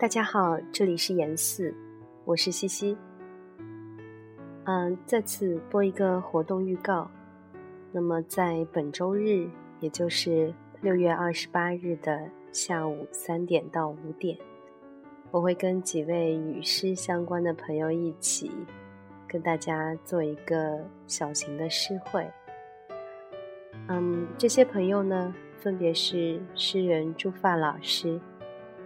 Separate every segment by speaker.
Speaker 1: 大家好，这里是严四，我是西西。嗯，再次播一个活动预告。那么在本周日，也就是六月二十八日的下午三点到五点，我会跟几位与诗相关的朋友一起，跟大家做一个小型的诗会。嗯，这些朋友呢，分别是诗人朱发老师、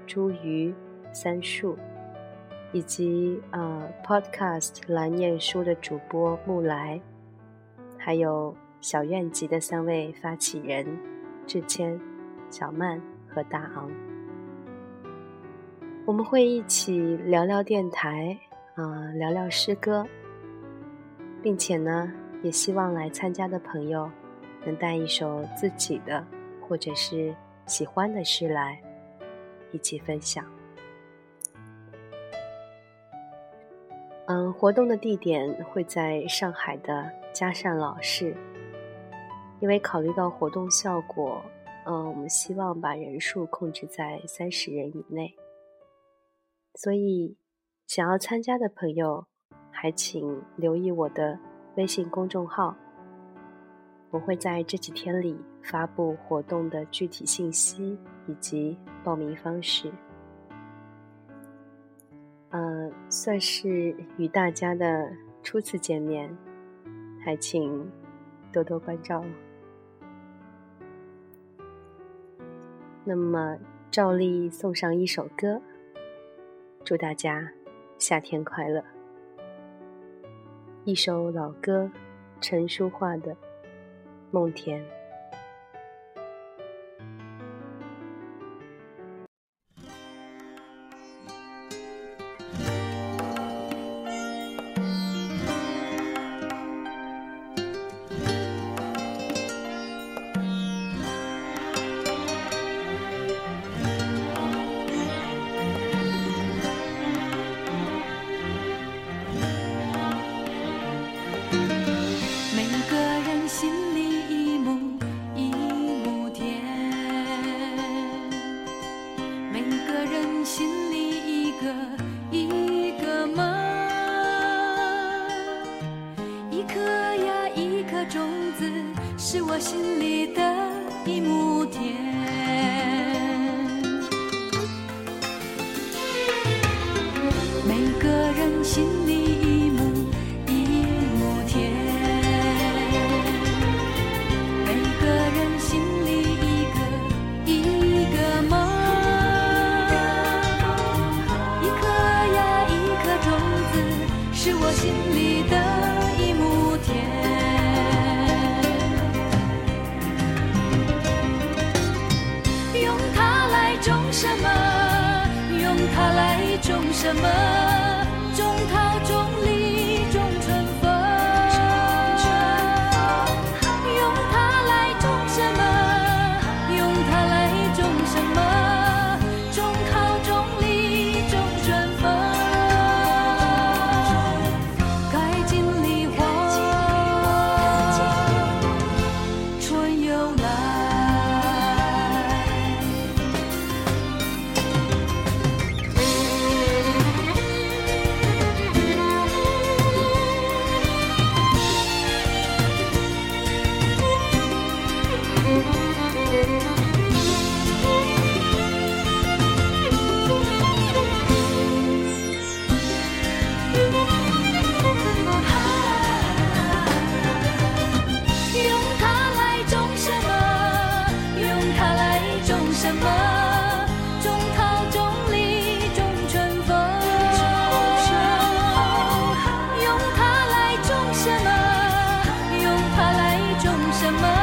Speaker 1: 朱瑜。三树，以及呃，Podcast 来念书的主播木来，还有小院集的三位发起人志谦、小曼和大昂，我们会一起聊聊电台啊，聊聊诗歌，并且呢，也希望来参加的朋友能带一首自己的或者是喜欢的诗来，一起分享。嗯，活动的地点会在上海的嘉善老市。因为考虑到活动效果，嗯，我们希望把人数控制在三十人以内。所以，想要参加的朋友，还请留意我的微信公众号，我会在这几天里发布活动的具体信息以及报名方式。呃，算是与大家的初次见面，还请多多关照。那么，照例送上一首歌，祝大家夏天快乐。一首老歌，陈淑桦的《梦田》。
Speaker 2: 心里的一亩田。用它来种什么？用它来种什么？怎么